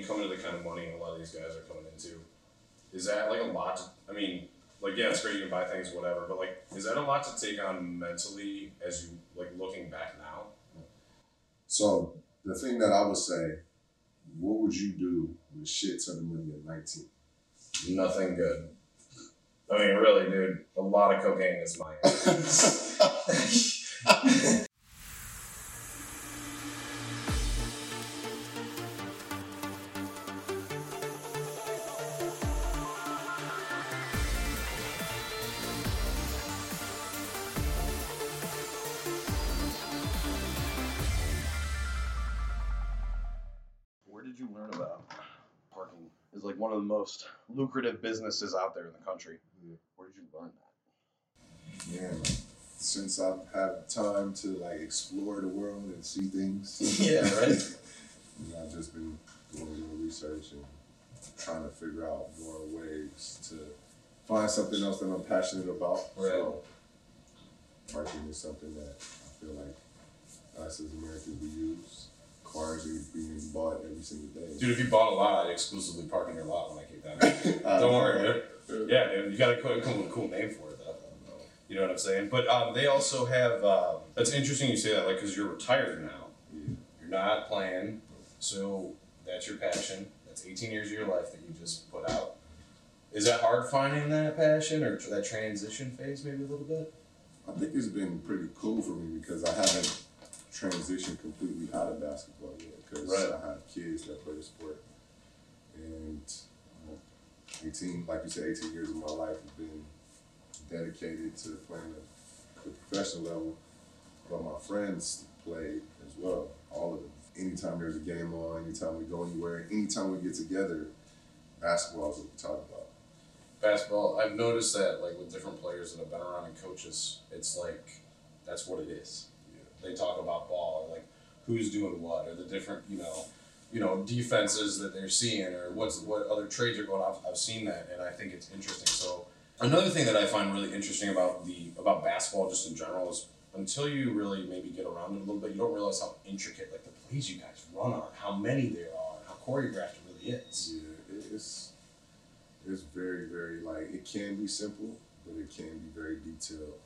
you come into the kind of money a lot of these guys are coming into, is that like a lot? To, I mean, like yeah, it's great you can buy things, whatever, but like, is that a lot to take on mentally as you like looking back now? So the thing that I would say, what would you do with shit ton of money at 19? Nothing good. I mean, really, dude, a lot of cocaine is my. most lucrative businesses out there in the country. Yeah. Where did you learn that? Man, like, since I've had time to like explore the world and see things, Yeah, right. you know, I've just been doing a little research and trying to figure out more ways to find something else that I'm passionate about. So, parking is something that I feel like us as Americans we use. Cars are being bought every single day. Dude, if you bought a lot, I'd exclusively park in your lot when I came down. Don't worry, dude. Yeah, dude, you got to come up with a cool name for it, though. You know what I'm saying? But um, they also have. Um, that's interesting you say that, like, because you're retired now. Yeah. You're not playing, so that's your passion. That's 18 years of your life that you just put out. Is that hard finding that passion or that transition phase, maybe a little bit? I think it's been pretty cool for me because I haven't transitioned completely out of basketball yet because Right. I have kids that play the sport. And uh, 18, like you said, 18 years of my life have been dedicated to playing at the professional level. But my friends play as well, all of them. Anytime there's a game on, anytime we go anywhere, anytime we get together, basketball is what we talk about. Basketball, I've noticed that, like, with different players that have been around and coaches, it's like, that's what it is. They talk about ball or like who's doing what or the different you know you know defenses that they're seeing or what's what other trades are going on. I've, I've seen that and I think it's interesting. So another thing that I find really interesting about the about basketball just in general is until you really maybe get around it a little bit, you don't realize how intricate like the plays you guys run on, how many there are, how choreographed it really is. Yeah, it's it's very, very like it can be simple, but it can be very detailed.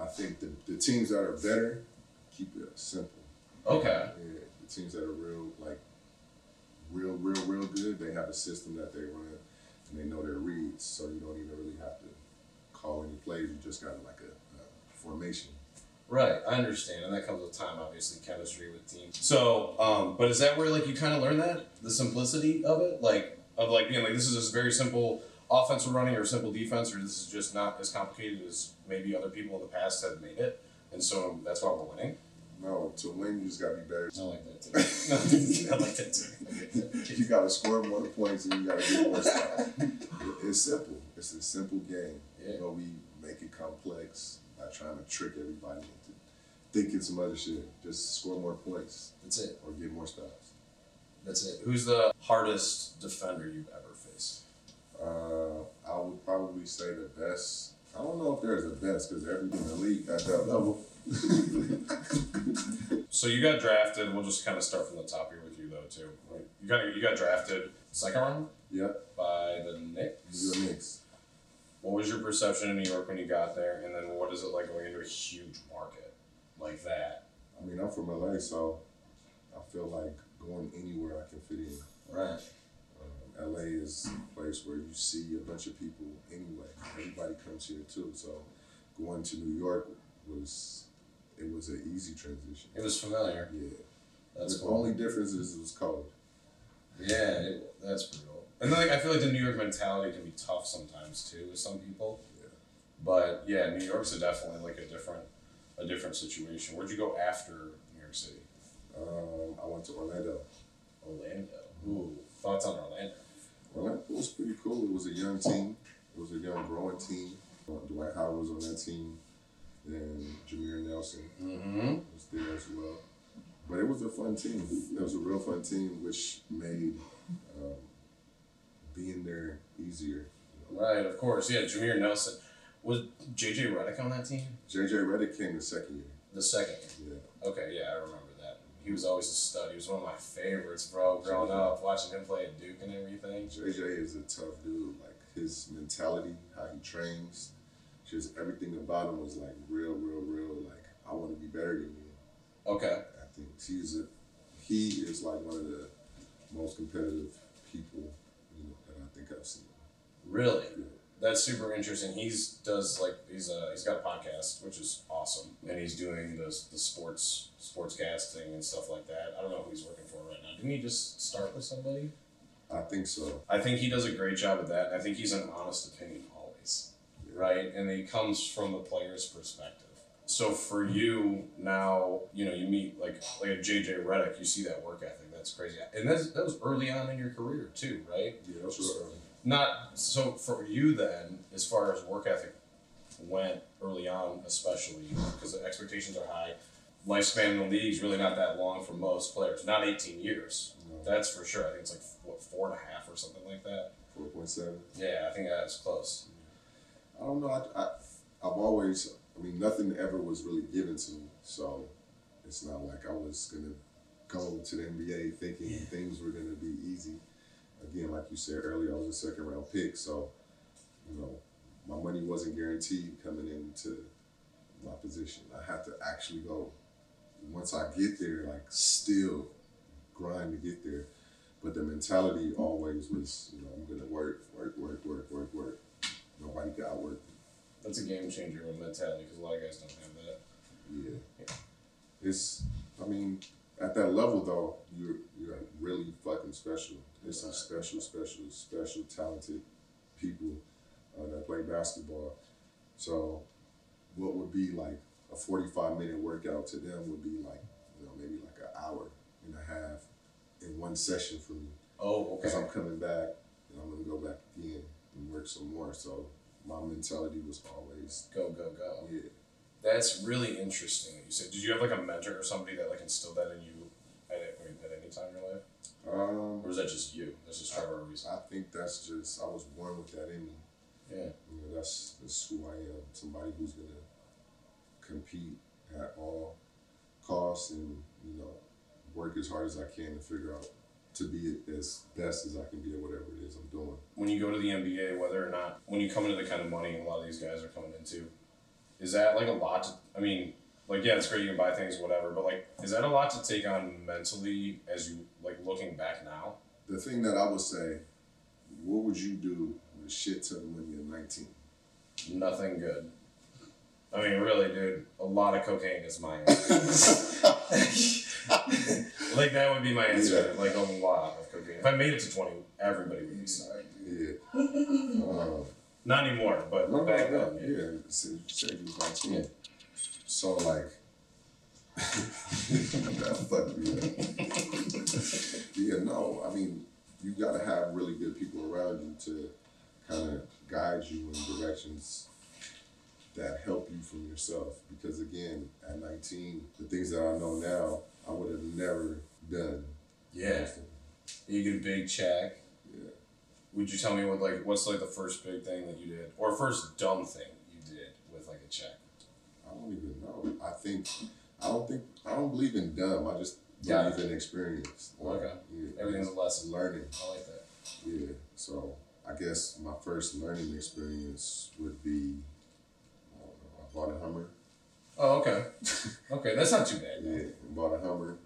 I think the, the teams that are better keep it simple. Okay. Yeah, the teams that are real like real, real, real good, they have a system that they run and they know their reads, so you don't even really have to call any plays. You just got like a, a formation. Right, I understand, and that comes with time, obviously, chemistry with teams. So, um, but is that where like you kind of learn that the simplicity of it, like of like being like this is just very simple offensive running or simple defense, or this is just not as complicated as maybe other people in the past have made it, and so that's why we're winning. No, to win, you just got to be better. I like that too. I like that too. you got to score more points and you got to get more stuff. It's simple. It's a simple game. Yeah. But we make it complex by trying to trick everybody into thinking some other shit. Just score more points That's it. or get more stops. That's it. Who's the hardest defender you've ever faced? Uh, I would probably say the best. I don't know if there's a best because everything in the league at that level. So you got drafted. We'll just kind of start from the top here with you though too. Right? You got you got drafted second round yep, by the Knicks. you're a mix. What was your perception in New York when you got there, and then what is it like going into a huge market like that? I mean, I'm from LA, so I feel like going anywhere I can fit in. Right. LA is a place where you see a bunch of people anyway. Everybody comes here too. So going to New York was it was an easy transition. It was familiar. Yeah. That's the cool. only difference is it was cold. Yeah, it, that's brutal. And then, like I feel like the New York mentality can be tough sometimes too with some people. Yeah. But yeah, New York's a definitely like a different a different situation. Where'd you go after New York City? Um, I went to Orlando. Orlando. Ooh, thoughts on Orlando? Orlando was pretty cool. It was a young team. It was a young growing team. Uh, Dwight Howard was on that team. Then Jameer Nelson Mm-hmm. was there as well. But it was a fun team. It was a real fun team, which made um, being there easier. You know. Right, of course. Yeah, Jameer Nelson. Was JJ Redick on that team? JJ Redick came the second year. The second. Yeah. Okay, yeah, I remember that. He was always a stud. He was one of my favorites, bro. Growing up, watching him play at Duke and everything. JJ is a tough dude. Like his mentality, how he trains, just everything about him was like real, real, real. Like I want to be better than you. Okay. I think he's a he is like one of the most competitive people you know that I think I've seen. Really? Yeah. That's super interesting. He's does like he's uh he's got a podcast which is awesome, and he's doing the the sports sports casting and stuff like that. I don't know who he's working for right now. Didn't he just start with somebody? I think so. I think he does a great job with that. I think he's an honest opinion always, right? And he comes from the player's perspective. So for you now, you know, you meet like like a JJ Redick, you see that work ethic. That's crazy, and that's that was early on in your career too, right? Yeah, that's real early. Not so for you then, as far as work ethic went early on, especially because the expectations are high. Lifespan in the league is really not that long for most players. Not eighteen years. No, That's for sure. I think it's like what four and a half or something like that. four point seven. Yeah, I think that's close. I don't know. I, I I've always. I mean, nothing ever was really given to me, so it's not like I was gonna go to the NBA thinking Yeah. things were gonna be easy. Again, like you said earlier, I was a second round pick, so you know my money wasn't guaranteed coming into my position. I had to actually go. Once I get there, like still grind to get there, but the mentality always was, you know, I'm gonna work, work, work, work, work, work. Nobody got me. That's a game changer with mentality because a lot of guys don't have that. Yeah. It's I mean, at that level though, you're you're really fucking special. There's some special, special, special talented people uh, that play basketball. So what would be like a forty five minute workout to them would be like, you know, maybe like an hour and a half in one session for me. Oh, okay. Because. I'm coming back and I'm gonna go back again and work some more. So my mentality was always Go, go, go. yeah. That's really interesting. that You said, did you have like a mentor or somebody that like instilled that in you at, at any time in your life, Um, or was that just you? That's just Trevor Ariza. I think that's just I was born with that in me. Yeah. You know, that's that's who I am. Somebody who's gonna compete at all costs and you know work as hard as I can to figure out to be as best as I can be at whatever it is I'm doing. When you go to the NBA, whether or not when you come into the kind of money a lot of these guys are coming into, is that like a lot? To, I mean, like yeah, it's great you can buy things, whatever, but like, is that a lot to take on mentally as you like looking back now? The thing that I would say, what would you do with shit of money at 19? Nothing good. I mean, really, dude, a lot of cocaine is my answer. like that would be my answer. Like a lot of cocaine. If I made it to twenty, everybody would be sorry. Yeah. Um, Not anymore, but No, back no, then. yeah. Said said you was 19. Yeah. So like that fucked me up. yeah, no, I mean, you gotta have really good people around you to kind of guide you in directions that help you from yourself. Because again, at 19, the things that I know now, I would have never done. Yeah. You get a big check. Would you tell me what like what's like the first big thing that you did, or first dumb thing you did with like a check? I don't even know. I think I don't think I don't believe in dumb. I just Yeah. believe in experience. Okay. Yeah. Everything's a lesson. learning. I like that. Yeah. So I guess my first learning experience would be I know, I bought a Hummer. Oh, okay. okay, that's not too bad. Yeah. Bought a Hummer.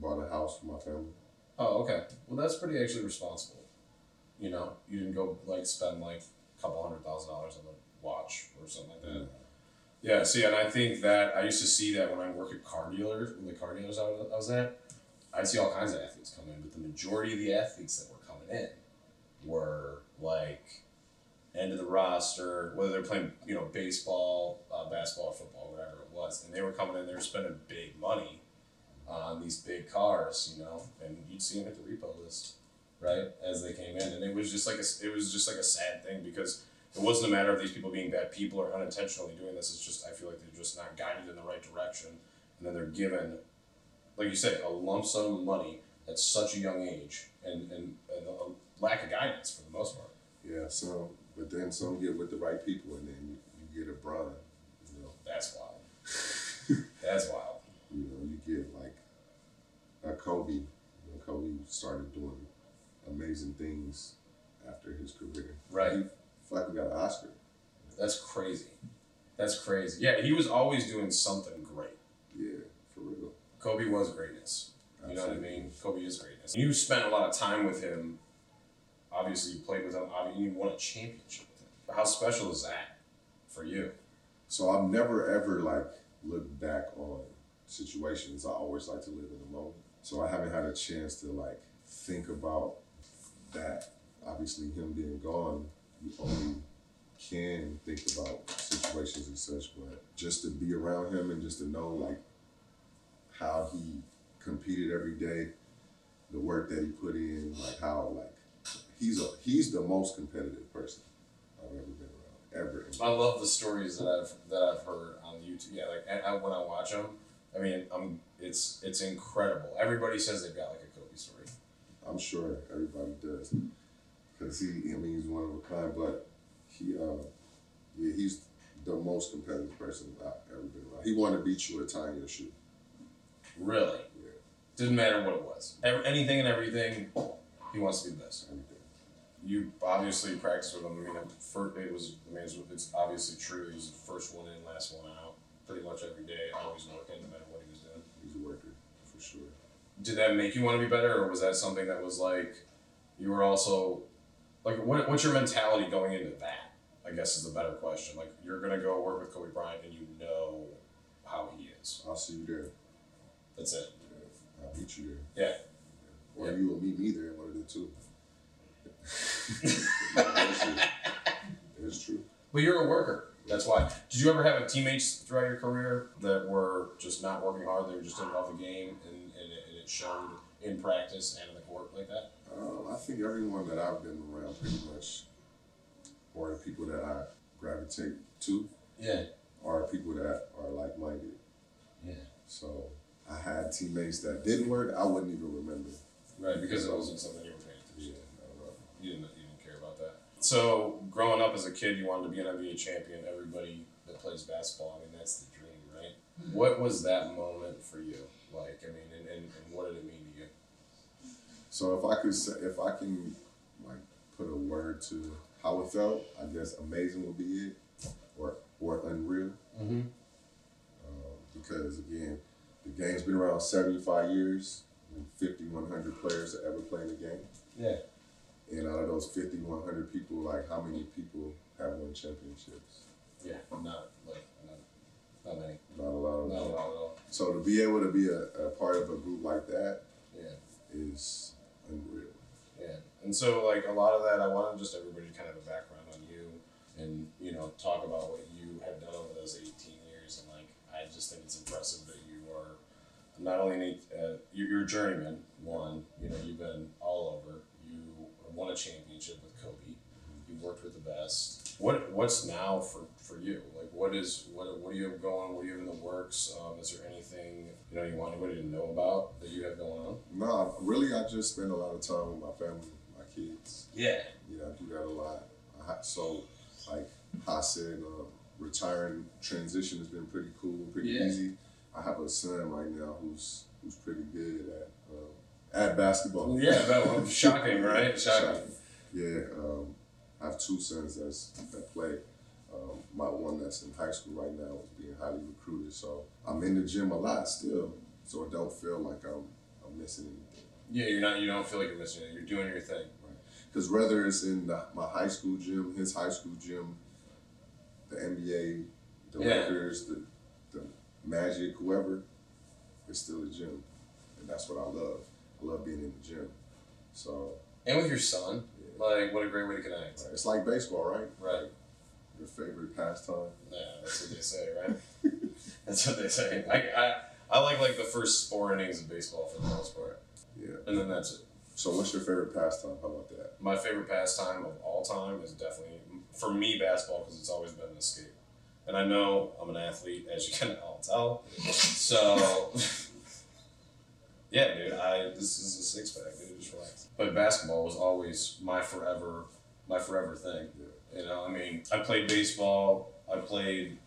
Bought a house for my family. Oh, okay. Well, that's pretty actually responsible. You know, you didn't go like spend like a couple hundred thousand dollars on a watch or something like that. Yeah. See, and I think that I used to see that when I work at car dealers, when the car dealers I was, at, I'd see all kinds of athletes come in, but the majority of the athletes that were coming in were like end of the roster, whether they're playing, you know, baseball, uh, basketball, football, whatever it was, and they were coming in, they were spending big money on these big cars, you know, and you'd see them at the repo list, right, as they came in, and it was just like a, it was just like a sad thing because it wasn't a matter of these people being bad people or unintentionally doing this. It's just I feel like they're just not guided in the right direction, and then they're given, like you say, a lump sum of money at such a young age, and and, and a lack of guidance for the most part. Yeah. So, but then some get with the right people, and then you, you get a Bron. You know. That's wild. That's wild. You know. You get like a Kobe, you know, Kobe started doing amazing things after his career. Right. He fucking got an Oscar. That's crazy. That's crazy. Yeah, he was always doing something great. Yeah, for real. Kobe was greatness. You know what I mean? Kobe is greatness. You spent a lot of time with him. Obviously, you played with him. Obviously, you won a championship with him. How special is that for you? So I've never ever like looked back on situations. I always like to live in the moment. So I haven't had a chance to like think about that. Obviously, him being gone, you only can think about situations and such. But just to be around him and just to know like how he competed every day, the work that he put in, like how like he's a he's the most competitive person I've ever been around ever. I love the stories that I've that I've heard on YouTube. Yeah, like and I, when I watch them, I mean, I'm it's it's incredible. Everybody says they've got like a Kobe story. I'm sure everybody does, because he, I mean, he's one of a kind. But he, uh, yeah, he's the most competitive person I've ever been around. He wanted to beat you at tying your shoe. Really, Yeah, didn't matter what it was. Ev- anything and everything, he wants to be the best. everything. You obviously practiced with him. I mean, for, it was. I mean, it's, obviously true. He was the first one in, last one out, pretty much every day, always working, no matter what he was doing. He's a worker for sure. Did that make you want to be better, or was that something that was like, you were also, like, what, what's your mentality going into that? I guess is the better question. Like, you're gonna go work with Kobe Bryant, and you know how he is. I'll see you there. That's it. Yeah, I'll meet you there. Yeah. Or Yeah. you will meet me there. One of the two. No, bullshit. it's true. But you're a worker. That's why. Did you ever have teammates throughout your career that were just not working hard? They were just didn't love the game, and, it, and showed in practice and in the court like that. Um, I think everyone that I've been around pretty much, or the people that I gravitate to, Yeah. are people that are like minded. Yeah. So I had teammates that didn't work. I wouldn't even remember. Right, because it wasn't something you were paying attention. Yeah, I don't. You didn't, you didn't care about that. So, growing up as a kid, you wanted to be an NBA champion. Everybody that plays basketball, I mean, that's the dream, right? What was that moment for you? Like, I mean, and, and, and what did it mean to you? So if I could say, if I can, like, put a word to how it felt, I guess amazing would be it, or or unreal. Mm-hmm. Um, because again, the game's been around seventy five years, and 50, 100 players that ever played the game. Yeah. And out of those 5,100 people, like how many people have won championships? Yeah, not like, not, many. Not a lot of Not them. at all at all. So to be able to be a, a part of a group like that Yeah. is unreal. Yeah, and so like a lot of that, I wanted just everybody to kind of have a background on you, and you know talk about what you have done over those eighteen years, and like I just think it's impressive that you are not only eight, uh, you're, you're a journeyman. One, you know you've been all over. You won a championship with Kobe. You worked with the best. What what's now for, for you? Like what is what what do you have going? What do you have in the works? Um, is there anything you know you want anybody to know about that you have going on? No, really, I just spend a lot of time with my family, my kids. Yeah. Yeah, I do that a lot. I, so, like I said, um, retiring transition has been pretty cool, pretty Yeah. easy. I have a son right now who's who's pretty good at um, at basketball. Yeah, that was shocking, right? Shocking. Shocking. Yeah, um, I have two sons that's that play. Um, my one that's in high school right now is being highly recruited, so I'm in the gym a lot still. So it don't feel like I'm I'm missing anything. Yeah, you're not. You don't feel like you're missing it. You're doing your thing. Because whether it's in the, my high school gym, his high school gym, the NBA, the Yeah. Lakers, the, the Magic, whoever, it's still a gym. And that's what I love. I love being in the gym. So, And with your son. Like, what a great way to connect. It's like baseball, right? Right. Your favorite pastime. Yeah, that's what they say, right? that's what they say. I, I, I like like the first four innings of baseball for the most part, Yeah. and then that's it. So, what's your favorite pastime? How about that? My favorite pastime of all time is definitely for me basketball because it's always been an escape. And I know I'm an athlete, as you can all tell. So, yeah, dude, I this is a six pack, dude. Just relax. But basketball was always my forever, my forever thing. Yeah. You know, I mean, I played baseball. I played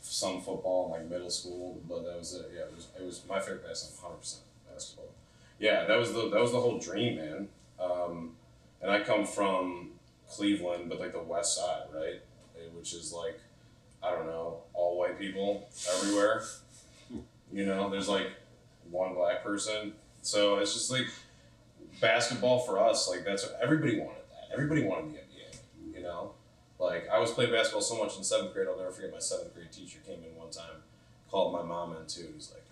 some football in like middle school, but that was it. Yeah, it was it was my favorite pastime, hundred percent basketball. Yeah, that was the that was the whole dream, man. Um, and I come from Cleveland, but like the West Side, right? Which is like, I don't know, all white people everywhere. You know, there's like one black person, so it's just like basketball for us. Like that's everybody wanted that. Everybody wanted the NBA. You know, like I was playing basketball so much in seventh grade. I'll never forget. My seventh grade teacher came in one time, called my mom in too. He's like,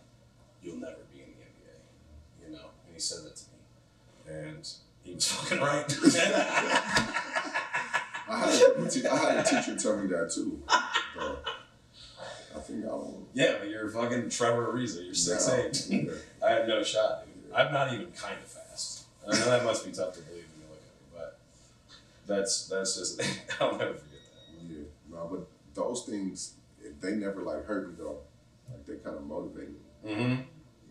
"You'll never be in the NBA," you know, and he said that to me, and he was fucking right. I had, had a teacher tell me that too. But I think yeah, but you're fucking Trevor Ariza. You're six Yeah. eight. I have no shot, dude. I'm not even kind of fast. I know that must be tough to believe when you look at me, but that's that's just I'll never forget that. Yeah, no, but those things they never like hurt me though. Like they kind of motivate me. Mm-hmm.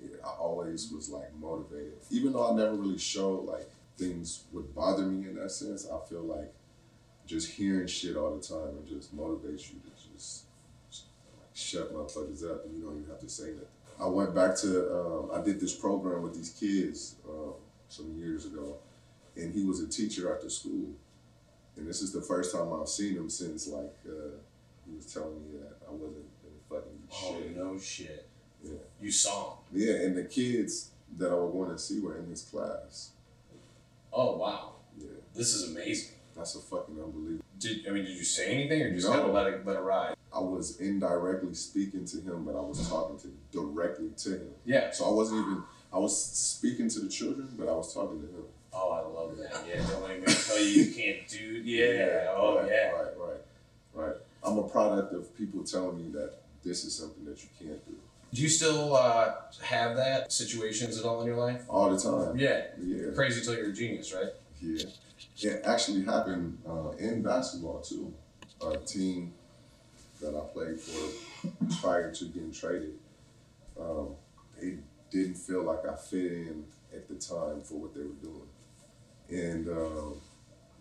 Yeah, I always was like motivated, even though I never really showed like things would bother me in that sense. I feel like just hearing shit all the time and just motivates you to just, just like shut motherfuckers up, and you don't even have to say nothing. I went back to um, I did this program with these kids um, some years ago, and he was a teacher after school, and this is the first time I've seen him since like uh, he was telling me that I wasn't in fucking Oh shit. no shit. Yeah. You saw him. Yeah, and the kids that I was going to see were in his class. Oh wow. Yeah, This is amazing. That's a fucking unbelievable. Did I mean did you say anything or just No. kind of let it let it ride? I was indirectly speaking to him, but I was talking to directly to him. Yeah. So I wasn't even. I was speaking to the children, but I was talking to him. Oh, I love that. Yeah, don't let me tell you you can't do. Yeah. Oh right, yeah. Right, right, right. I'm a product of people telling me that this is something that you can't do Do you still uh, have that situations at all in your life? all the time. Yeah. Yeah, Crazy till you're a genius, right? Yeah. It actually happened uh, in basketball too. A team that I played for prior to getting traded, um, they didn't feel like I fit in at the time for what they were doing. And, um,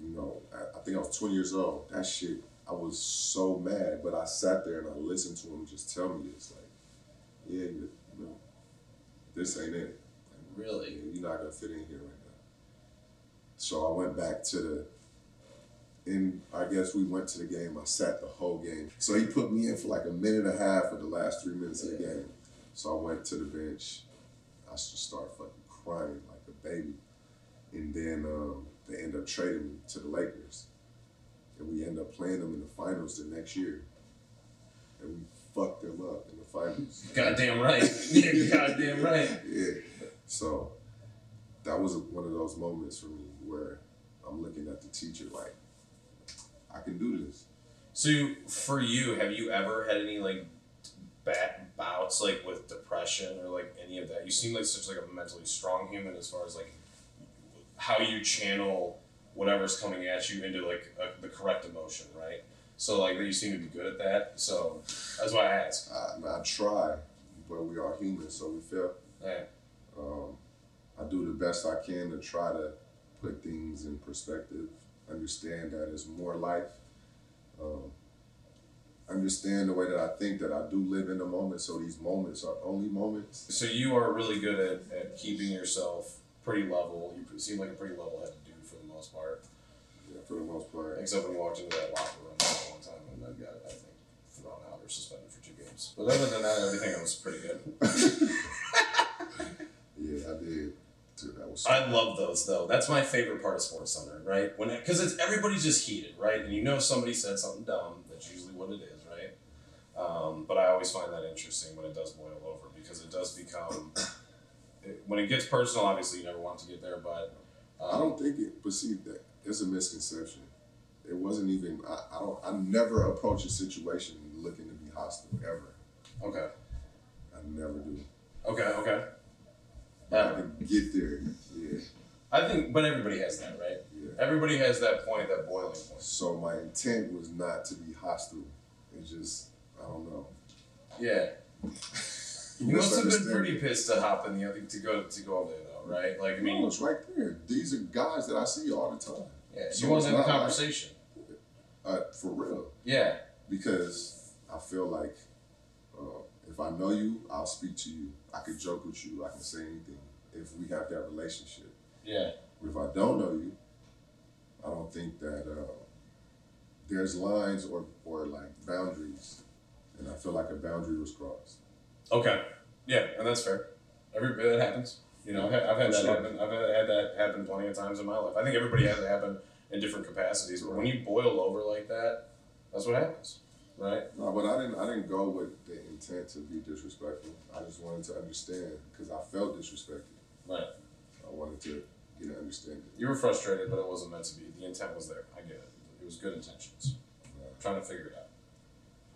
you know, I, I think I was 20 years old. That shit, I was so mad, but I sat there and I listened to him just tell me this, like, yeah, you, know, this ain't it. Like, Really? you're not gonna fit in here right now. So I went back to the. And I guess we went to the game. I sat the whole game. So he put me in for like a minute and a half for the last three minutes of the game. So I went to the bench. I just started fucking crying like a baby. And then um, they end up trading me to the Lakers. And we end up playing them in the finals the next year. And we fucked them up in the finals. Goddamn right. Goddamn right. Yeah. So that was one of those moments for me where I'm looking at the teacher like, I can do this. So for you, have you ever had any like bad bouts like with depression or like any of that? You seem like such like a mentally strong human as far as like how you channel whatever's coming at you into like a, the correct emotion, right? So like you seem to be good at that. So that's why I ask. I, I try, but we are human, so we fail. Yeah. Um, I do the best I can to try to put things in perspective, understand that it's more life. Um, understand the way that I think that I do live in the moment, so these moments are only moments. So you are really good at, at keeping yourself pretty level. You seem like a pretty level-headed dude for the most part. Yeah, for the most part. Except when you walked into that locker room that one time and then got, I think, thrown out or suspended for two games. But other than that, everything was pretty good. Yeah, I did. That was. I love those though. That's my favorite part of Sports Center, right? When because it's everybody's just heated, right? And you know somebody said something dumb. That's usually what it is, right? Um, but I always find that interesting when it does boil over because it does become. It, when it gets personal, obviously you never want to get there, but um, I don't think it, but see, that it's a misconception. It wasn't even. I, I don't. I never approach a situation looking to be hostile ever. Okay, I never do. okay, okay. I can get there. Yeah, I think, but everybody has that, right? yeah. Everybody has that point, that boiling point. So my intent was not to be hostile. It's just I don't know. Yeah. You must have been pretty pissed to hop in the other to go to go there though, right? Like I mean, No, it's right there. These are guys that I see all the time. yeah, so you want to have a not like- conversation. Uh, for real. Yeah, because I feel like uh, if I know you, I'll speak to you. I could joke with you. I can say anything. if we have that relationship. Yeah. If I don't know you, I don't think that uh, there's lines or, or like boundaries, and I feel like a boundary was crossed. Okay. Yeah, and that's fair. Every that happens. You know, I've had, I've had that Sure. happen. I've had, had that happen plenty of times in my life. I think everybody has it happen in different capacities. But when you boil over like that, that's what happens, right? No, but I didn't. I didn't go with the intent to be disrespectful. I just wanted to understand because I felt disrespected. Right. I wanted to get an understanding. You were frustrated, but it wasn't meant to be. The intent was there. I get it. It was good intentions. trying to figure it out.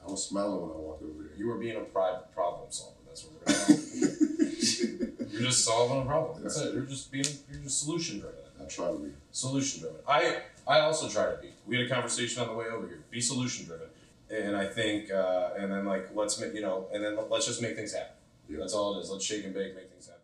I was smiling when I walked over there. You were being a private problem solver. That's what we're gonna. You're just solving a problem. That's it. You're just being. You're just solution driven. I try to be. solution driven. I I also try to be. We had a conversation on the way over here. Be solution driven, and I think, uh, and then like let's make you know, and then let's just make things happen. Yeah. That's all it is. Let's shake and bake, make things happen.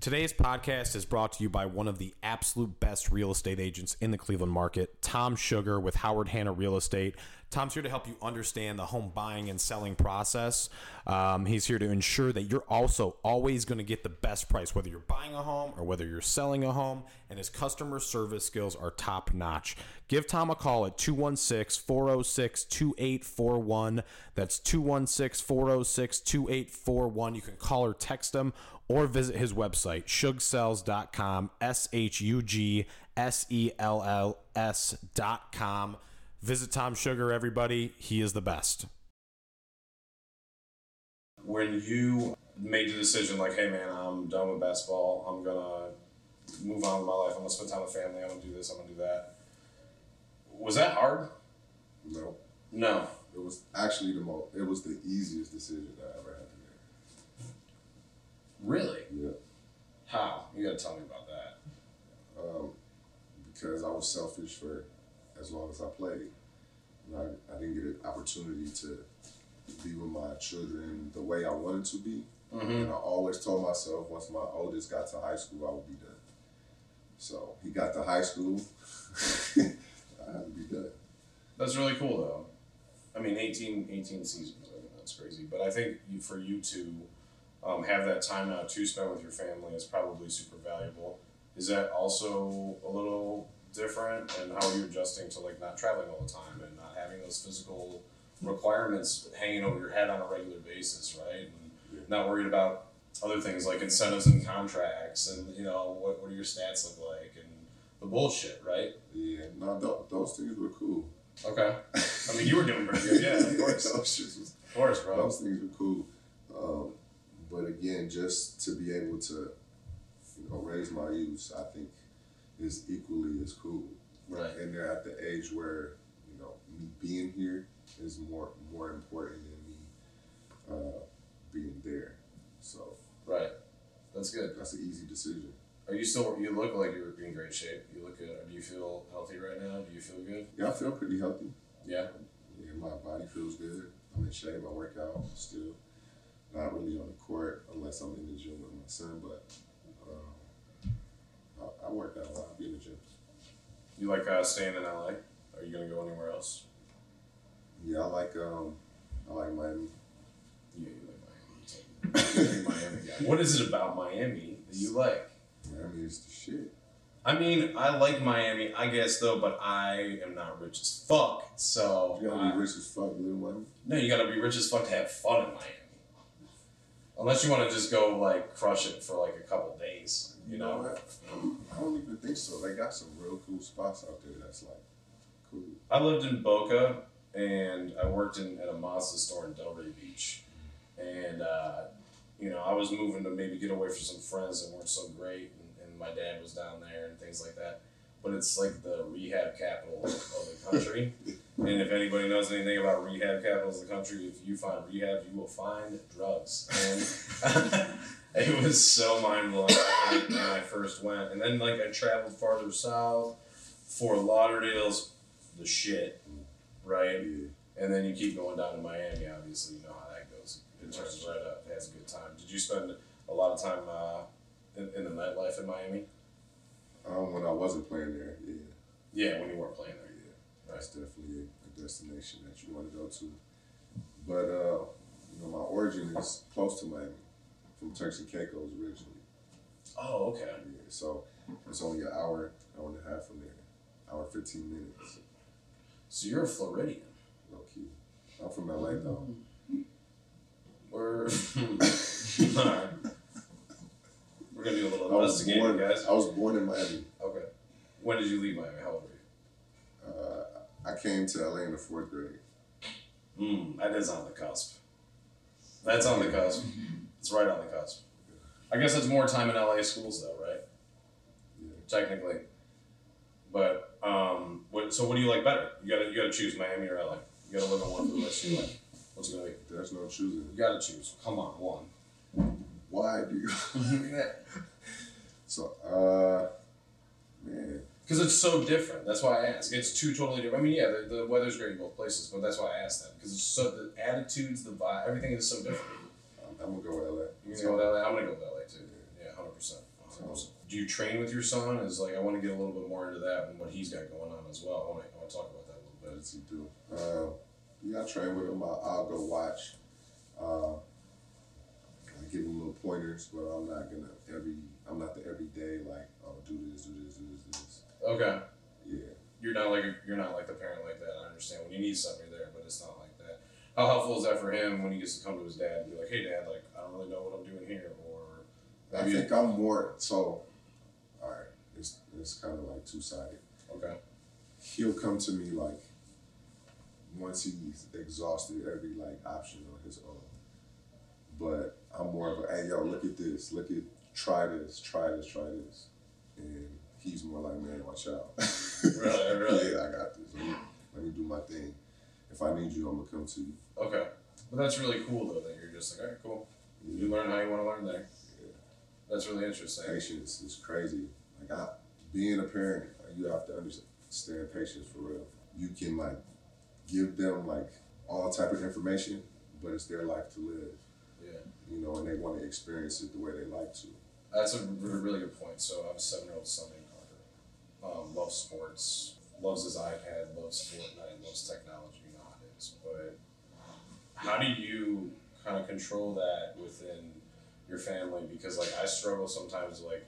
Today's podcast is brought to you by one of the absolute best real estate agents in the Cleveland market, Tom Sugar with Howard Hanna Real Estate. Tom's here to help you understand the home buying and selling process. Um, he's here to ensure that you're also always going to get the best price, whether you're buying a home or whether you're selling a home, and his customer service skills are top notch. Give Tom a call at 216 406 2841. That's 216 406 2841. You can call or text him or visit his website, shugsells.com, S H U G S E L L S.com. Visit Tom Sugar, everybody. He is the best. When you made the decision, like, hey man, I'm done with basketball. I'm gonna move on with my life. I'm gonna spend time with family. I'm gonna do this. I'm gonna do that. Was that hard? No, No. it was actually the most. It was the easiest decision I ever had to make. Really? Yeah. How? You gotta tell me about that. um, because I was selfish for as long as I played. And I, I didn't get an opportunity to be with my children the way I wanted to be. Mm-hmm. And I always told myself once my oldest got to high school, I would be done. So he got to high school, I had to be done. That's really cool, though. I mean, 18, 18 seasons. I think that's crazy. But I think you, for you to um, have that time now to spend with your family is probably super valuable. Is that also a little different? And how are you adjusting to like not traveling all the time and not having those physical requirements hanging over your head on a regular basis, right? And not worried about other things like incentives and contracts and you know what, what do your stats look like and the bullshit, right? Yeah, no, th- those things were cool. Okay. I mean, you were doing pretty good, yeah, of course. was, Of course, bro. those things were cool. Um, but again, just to be able to, you know, raise my use, I think is equally as cool. Right. And they're at the age where, you know, me being here is more more important than me uh, being there. So Right. That's good. that's an easy decision. Are you still? You look like you're in great shape. You look good. Do you feel healthy right now? Do you feel good? Yeah, I feel pretty healthy. Yeah. Yeah, my body feels good. I'm in shape. I work out still. Not really on the court unless I'm in the gym with my son, but I, I work out a lot. I be in the gym. You like uh, staying in LA? Are you gonna go anywhere else? Yeah, I like um, I like Miami. Yeah, you like Miami. You're Miami guy. What is it about Miami that you like? Miami is the shit. I mean, I like Miami, I guess though, but I am not rich as fuck. So You gotta I- be rich as fuck to live in Miami. no, you gotta be rich as fuck to have fun in Miami. Unless you want to just go like crush it for like a couple days, you know. what? I don't even think so. They got some real cool spots out there. That's like cool. I lived in Boca and I worked in at a Mazda store in Delray Beach. And, uh, you know, I was moving to maybe get away from some friends that weren't so great. And, and my dad was down there and things like that. But it's like the rehab capital of the country. and if anybody knows anything about rehab capitals of the country, if you find rehab, you will find drugs. And it was so mind blowing when I first went. And then, like, I traveled farther south. Fort Lauderdale's the shit, right? And then you keep going down to Miami. Obviously, you know how that goes. It turns right up. Has a good time. Did you spend a lot of time uh, in, in the nightlife in Miami? Um, when I wasn't playing there, yeah, Yeah, when you weren't playing there. That's definitely a, a destination that you want to go to. But uh, you know, my origin is close to Miami, from Turks and Caicos originally. Oh, okay. Yeah, so it's only an hour, hour and a half from there. Hour fifteen minutes. So you're a Floridian. Low key. I'm from LA though. We're. We're gonna do a little I was investigating, born. guys. I was born in Miami. Okay. When did you leave Miami? How old were you? Uh, I came to LA in the fourth grade. Hmm, that is on the cusp. That's on the cusp. It's right on the cusp. I guess it's more time in LA schools though, right? Yeah. Technically. But um, what, so what do you like better? You gotta you gotta choose Miami or LA. You gotta live in one for the rest of your life. What's it gonna be? There's no choosing. You gotta choose. Come on, one. Why do you? So, uh, man, Because it's so different. That's why I ask. It's two totally different. I mean, yeah, the, the weather's great in both places, but that's why I asked that because it's so the attitudes, the vibe, everything is so different. I'm, I'm gonna go with LA. You gonna go with LA? I'm gonna go with LA too. Yeah, hundred percent. Do you train with your son? Is like I want to get a little bit more into that and what he's got going on as well. I want to I want to talk about that a little What bit. does he do? Uh, yeah, I train with him. I'll, I'll go watch. Uh, I give him little pointers, but I'm not gonna every. I'm not the everyday like, oh, do this, do this, do this, do this. Okay, Yeah, you're not like you're not like the parent like that. I understand when you need something, you're there, but it's not like that. How helpful is that for him when he gets to come to his dad and be like, "Hey, dad, like I don't really know what I'm doing here," or I think I'm more so. All right, it's it's kind of like two sided. okay, He'll come to me like once he's exhausted every like option on his own. But I'm more of a hey yo, look at this, look at try this, try this, try this, and he's more like man, watch out. Really, really? yeah, I got this. Let me, let me do my thing. If I need you, I'm gonna come to you. okay. But that's really cool though that you're just like, all right, cool. You learn how you want to learn there. Yeah. That's really interesting. Patience is crazy. Like I, being a parent, you have to understand patience for real. You can like give them like all type of information, but it's their life to live. Yeah. You know, and they want to experience it the way they like to. That's a really good point. So I have a seven-year-old son named. Um, loves sports, loves his iPad, loves Fortnite, loves technology. You know how it is. But how do you kind of control that within your family? Because like I struggle sometimes. Like,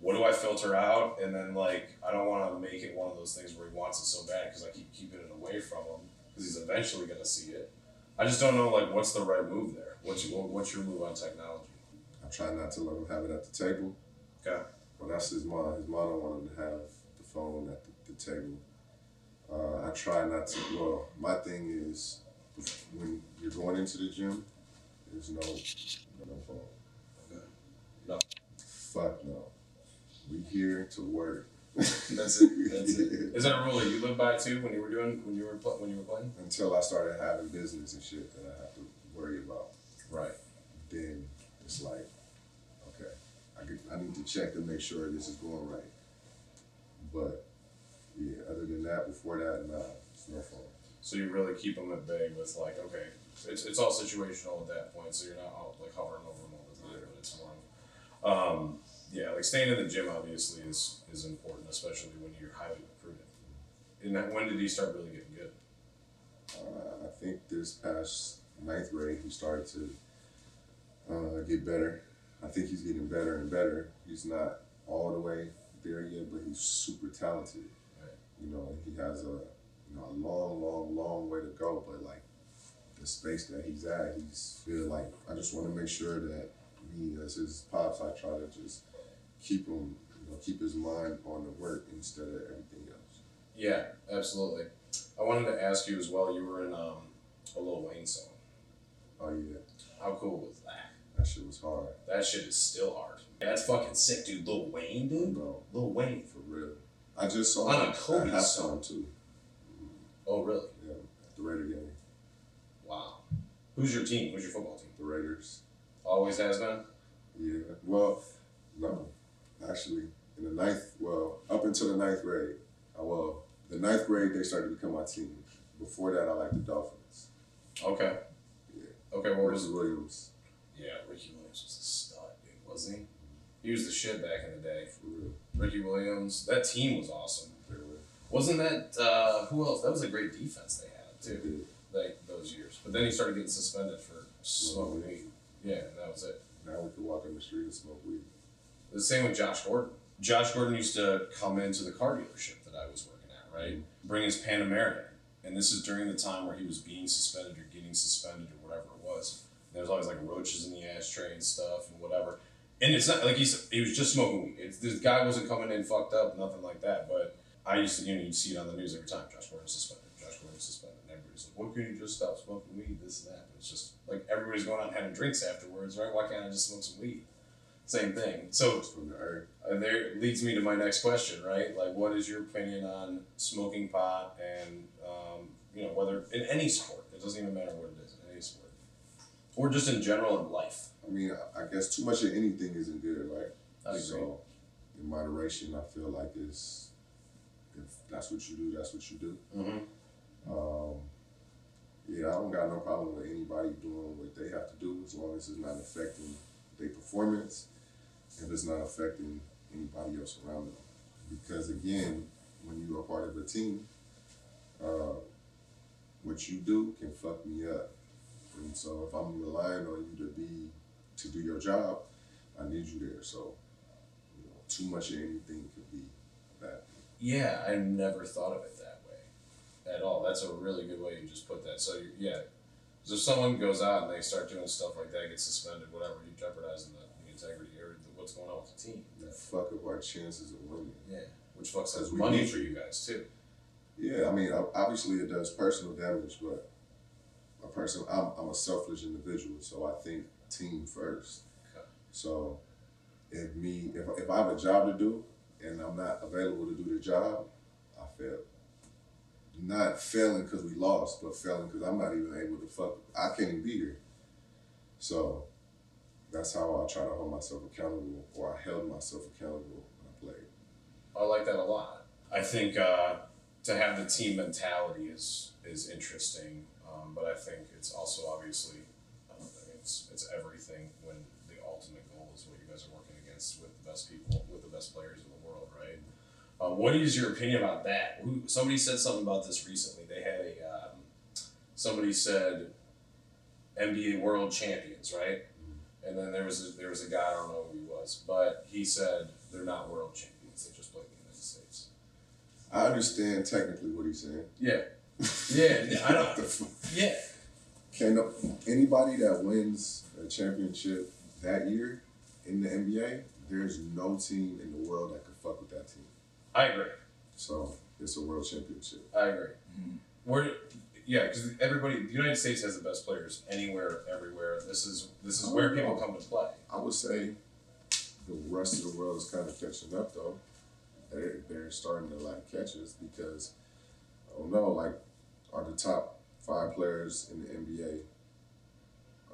what do I filter out? And then like I don't want to make it one of those things where he wants it so bad because I keep keeping it away from him because he's eventually gonna see it. I just don't know like what's the right move there. What's your, what's your move on technology? I try not to let him have it at the table. Okay. But that's his mom. His mom don't want him to have phone at the, the table. Uh, I try not to. Well, my thing is when you're going into the gym, there's no no phone. Okay. No. Fuck no. We here to work. That's it. That's it. Is that a rule that you live by too when you were doing when you were when you were playing? Until I started having business and shit that I have to worry about. Right. Then it's like, okay, I get, I need to check to make sure this is going right. But yeah, other than that, before that, nah, it's no phone. So you really keep them at bay with like, okay, it's, it's all situational at that point. So you're not all, like hovering over them all the time, but it's more. Um, yeah, like staying in the gym obviously is is important, especially when you're highly recruited. And that, when did he start really getting good? Uh, I think this past ninth grade, he started to uh, get better. I think he's getting better and better. He's not all the way there yet, but he's super talented. Right. You know, he has a you know a long, long, long way to go. But like the space that he's at, he's feel like I just want to make sure that me as his pops, I try to just keep him, you know, keep his mind on the work instead of everything else. Yeah, absolutely. I wanted to ask you as well. You were in um, a Lil Wayne song. Oh yeah, How cool was that? that shit was hard. That shit is still hard. Yeah, that's fucking sick, dude. Lil Wayne, dude. No, Lil Wayne. for real. I just saw On a Kobe halftime song. too. Oh, really? Yeah, the Raider game, Wow. Who's your team? Who's your football team? the Raiders. Always has been. Yeah. Well, no, actually, in the ninth, well, up until the ninth grade, I, well, the ninth grade they started to become my team. Before that, I liked the Dolphins. Okay. Yeah. Okay. What was? Reggie Williams, Yeah, Ricky Williams was a stud, dude, wasn't he? He was the shit back in the day. for real. Ricky Williams. That team was awesome. Wasn't that uh, who else? That was a great defense they had too. Like those years. But then he started getting suspended for smoking weed. Yeah, and that was it. Now we could walk on the street and smoke weed. The same with Josh Gordon. Josh Gordon used to come into the car dealership that I was working at, right? Bring his Panamera, and this is during the time where he was being suspended or getting suspended or whatever it was. There was always like roaches in the ashtray and stuff and whatever. And it's not like he's he was just smoking weed. It's, this guy wasn't coming in fucked up, nothing like that. But I used to, you know, you'd see it on the news every time. Josh Gordon suspended. Josh Gordon suspended. And everybody's like, what can't you just stop smoking weed?" This and that. But it's just like everybody's going out and having drinks afterwards, right? Why can't I just smoke some weed? Same thing. So earth. uh, there leads me to my next question, right? Like, what is your opinion on smoking pot and, um, you know, whether in any sport, it doesn't even matter what it is, in any sport, or just in general in life. I mean, I- guess too much of anything isn't good, right? I agree. So, in moderation, I feel like it's if that's what you do, that's what you do. Mm-hmm. Um, yeah, I don't got no problem with anybody doing what they have to do as long as it's not affecting their performance, and it's not affecting anybody else around them. Because again, when you are part of a team, uh, what you do can fuck me up. And so if I'm relying on you to be to do your job, I need you there. So, you know, too much of anything could be bad. Yeah, I never thought of it that way at all. That's a really good way you just put that. So, yeah, 'Cause if someone goes out and they start doing stuff like that, get suspended, whatever, you jeopardizing the, the integrity or the, what's going on with the team. You fuck up our chances of winning. Yeah, which fucks up money need for you guys too. Yeah, I mean, obviously it does personal damage, but a person, I'm, I'm a selfish individual, so I think team first. So if me, if, if I have a job to do and I'm not available to do the job, I fail. Not failing because we lost, but failing because I'm not even able to fuck. I can't even be here. So that's how I try to hold myself accountable, or I held myself accountable when I played. I like that a lot. I think uh, to have the team mentality is is interesting, but I think it's also obviously um, I mean, it's it's everything when the ultimate goal is what you guys are working against with the best people, with the best players in the world, right? Uh, what is your opinion about that? Who, somebody said something about this recently. They had a um, somebody said NBA World Champions, right? And then there was a, there was a guy I don't know who he was, but he said they're not world champions. They just play in the United States. I understand technically what he's saying. Yeah, yeah. I don't. Yeah, Can anybody that wins a championship that year in the NBA, there's no team in the world that could fuck with that team. I agree. So it's a world championship. I agree. Mm-hmm. Where, yeah, because everybody, the United States has the best players anywhere, everywhere. This is this is where people come to play. I would say the rest of the world is kind of catching up though. They're, they're starting to like catch us because I don't know, like are the top five players in the NBA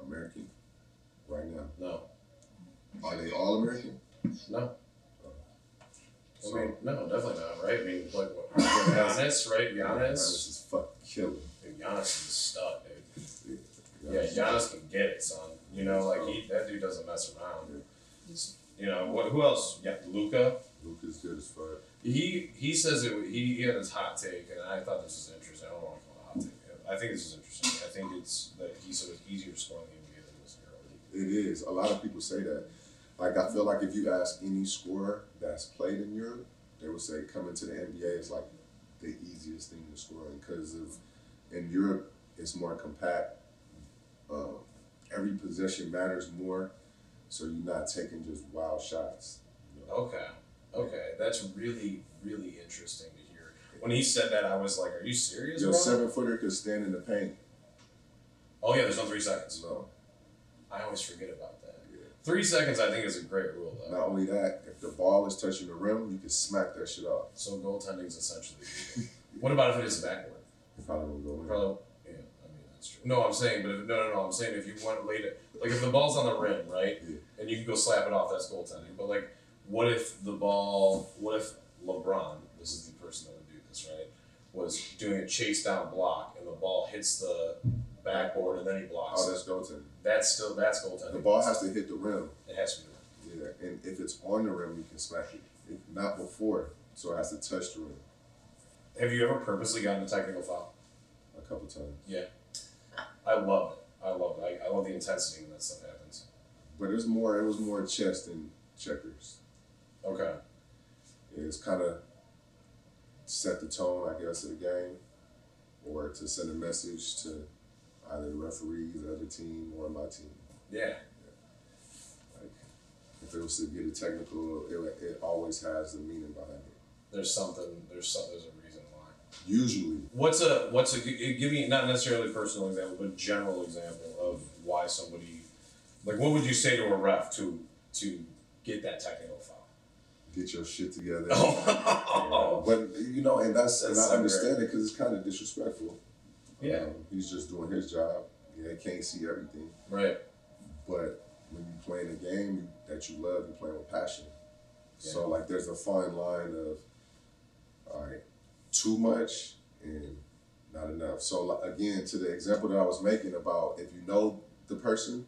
American right now? No, Are they all American? no. I mean, no, definitely not. Right? I mean, like what? Giannis, right? Giannis. Giannis is fucking killing. Dude, Giannis is a stud, dude. Yeah, Yeah, Giannis can get it, son. You know, like he that dude doesn't mess around. You know what? Who else? Yeah, Luka. Luka's good as fuck. He he says it. He, he had his hot take, and I thought this was interesting. I don't want I think this is interesting. I think it's that he said it's easier to score in the NBA than this League. It is. A lot of people say that. Like I feel like if you ask any scorer that's played in Europe, they would say coming to the NBA is like the easiest thing to score in because of in Europe it's more compact. Uh, every possession matters more, so you're not taking just wild shots. You know? Okay, okay, that's really really interesting. When he said that, I was like, "Are you serious, Your bro?" seven footer could stand in the paint. Oh yeah, there's no three seconds. No. I always forget about that. Yeah. Three seconds, I think, is a great rule, though. not only that, if the ball is touching the rim, you can smack that shit off. So goaltending is essentially. illegal. what about if it is backboard? You probably won't go in. Probably, yeah, I mean, that's true. No, I'm saying, but if, no, no, no, I'm saying if you want late it, like if the ball's on the rim, right, Yeah. and you can go slap it off, that's goaltending. But like, what if the ball, what if LeBron, this is the person that would do this, right, was doing a chase down block and the ball hits the backboard and then he blocks Oh, it. that's goaltending. That's still, that's goaltending. The ball has to hit the rim. It has to be. Yeah, and if it's on the rim, you can smack it. If not before, so it has to touch the rim Have you ever purposely gotten a technical foul? a couple times. Yeah, I love it. I love it. I, I love the intensity when that stuff happens. But it's more. It was more chess than checkers. Okay. It's kind of set the tone, I guess, of the game, or to send a message to either the referees, the other team, or my team. Yeah. Like, if it was to get a technical, it, it always has a meaning behind it. There's something. There's some. There's a reason why. Usually, What's a what's a gi- give me not necessarily a personal example, but general example of why somebody like what would you say to a ref to to get that technical foul? Get your shit together. Oh, But you know, and that's, and That's I so understand it because it's kind of disrespectful. Yeah. Um, he's just doing his job. Yeah, he can't see everything. right. But when you're playing a game that you love, you're playing with passion. So like, there's a fine line of, all right, too much and not enough. So like, again, to the example that I was making about if you know the person,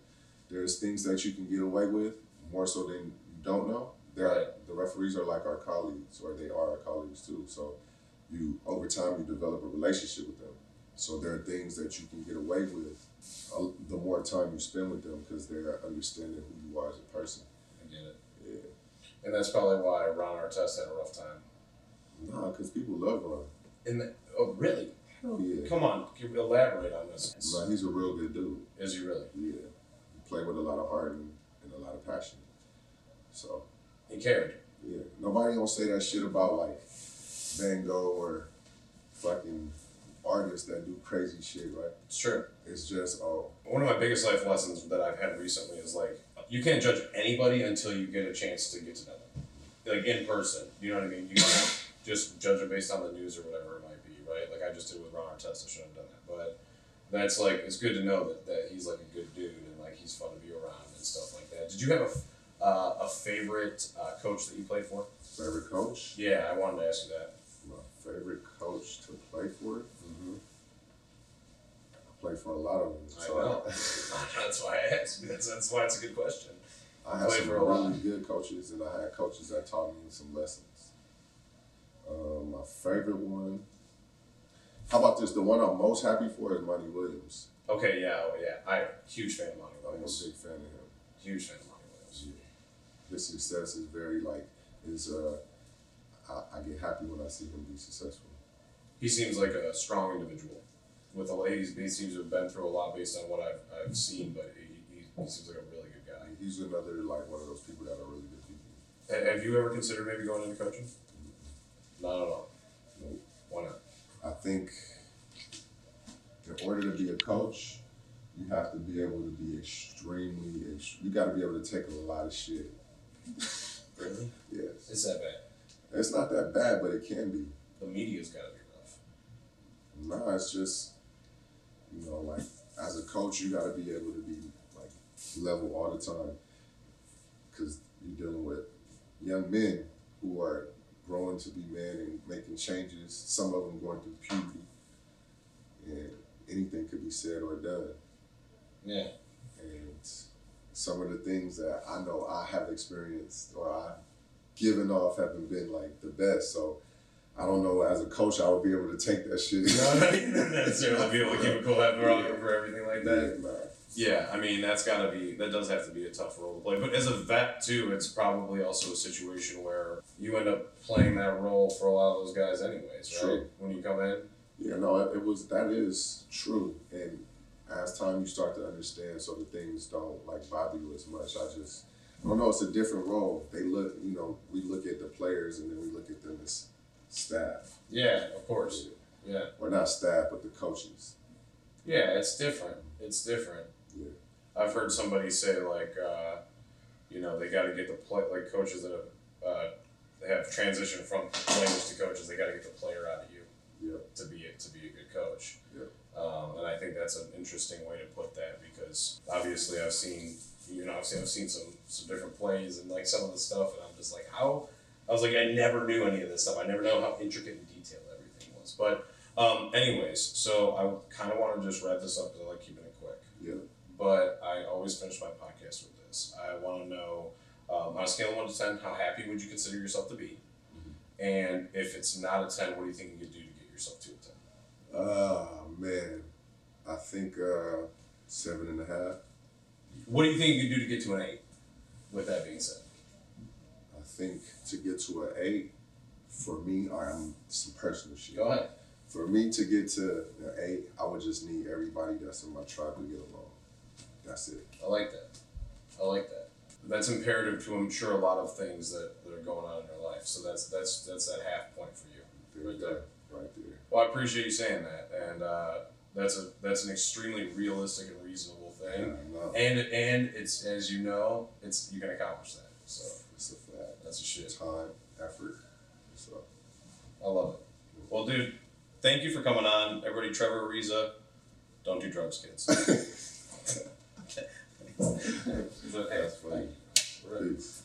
there's things that you can get away with more so than you don't know. They're, Right. The referees are like our colleagues, or they are our colleagues too. So you over time you develop a relationship with them. So there are things that you can get away with uh, the more time you spend with them because they're understanding who you are as a person. I get it. Yeah. And that's probably why Ron Artest had a rough time. Nah, because people love Ron. And the, oh really? Hell yeah. Come on, elaborate on this. Nah, he's a real good dude. Is he really? Yeah. He played with a lot of heart and, and a lot of passion. So, He cared. yeah. Nobody gonna say that shit about like Van Gogh or fucking artists that do crazy shit, right? It's true. It's just, oh, One of my biggest life lessons that I've had recently is like you can't judge anybody until you get a chance to get to know them, like in person. You know what I mean? You can't just judge them based on the news or whatever it might be, right? Like I just did with Ron Artest. I shouldn't have done that, but that's like it's good to know that, that he's like a good dude and like he's fun to be around and stuff like that. Did you have a uh, a favorite uh, coach that you played for? favorite coach? Yeah, I wanted to ask you that. My favorite coach to play for? Mm-hmm. I played for a lot of them. I So know. that's why I asked. That's, that's why it's a good question. I had some for a lot. really good coaches, and I had coaches that taught me some lessons. Um, my favorite one. How about this? The one I'm most happy for is Monty Williams. Okay, yeah, oh, yeah. I huge fan of Monty I'm a big fan of him. Huge fan of Monty Williams. His success is very like is. Uh, I, I get happy when I see him be successful. He seems like a strong individual. With lot, he's, he seems to have been through a lot based on what I've, I've seen, but he, he, he seems like a really good guy. He's another like one of those people that are really good people. Ha- Have you ever considered maybe going into coaching? Not at all. Nope. Why not? I think in order to be a coach, you have to be able to be extremely. Ex- you got to be able to take a lot of shit. Really? Yes, It's that bad. it's not that bad, but it can be. The media's got to be rough. Nah, it's just you know, like as a coach, you got to be able to be like level all the time, because you're dealing with young men who are growing to be men and making changes. Some of them going through puberty, and anything could be said or done. Yeah. And some of the things that I know I have experienced or I've given off haven't been like the best. So I don't know. As a coach, I would be able to take that shit. not necessarily be able to keep a cool head for, for everything like that. Yeah, nah. Yeah, I mean that's got to be that does have to be a tough role to play. But as a vet too, it's probably also a situation where you end up playing that role for a lot of those guys anyways, right? True. When you come in. Yeah, no, it was that is true. And as time you start to understand, so the things don't like bother you as much. I just I don't know. It's a different role. They look, you know, we look at the players and then we look at them as staff, Yeah, of course. Yeah. or not staff, but the coaches. Yeah, it's different. It's different. Yeah. I've heard somebody say like, uh, you know, they got to get the play like coaches that have uh, they have transitioned from players to coaches. They got to get the player out of you Yeah. to be a, to be a good coach. Um, and I think that's an interesting way to put that because obviously I've seen you know seen, I've seen some some different plays and like some of the stuff and I'm just like how I was like I never knew any of this stuff. I never know how intricate and detailed everything was. But um, anyways, so I kind of want to just wrap this up because I like keeping it quick Yeah. but I always finish my podcast with this. I want to know, um, on a scale of one to ten, how happy would you consider yourself to be? And if it's not a ten, what do you think you could do to get yourself to a ten? Oh man, I think uh, seven and a half. What do you think you could do to get to an eight? With that being said, I think to get to an eight, for me, I'm some personal shit. Go ahead. For me to get to an eight, I would just need everybody that's in my tribe to get along. That's it. I like that. I like that. That's imperative to I'm sure a lot of things that, that are going on in your life. So that's that's that's that half point for you. There Right you there. Right there. Well, I appreciate you saying that, and uh, that's a that's an extremely realistic and reasonable thing. Know. And and it's as you know, it's you can accomplish that. So It's a fact. that's a shit. Time, effort. So I love it. Well, dude, thank you for coming on. Everybody, Trevor Ariza, don't do drugs, kids. That's funny. thank you. We're- peace.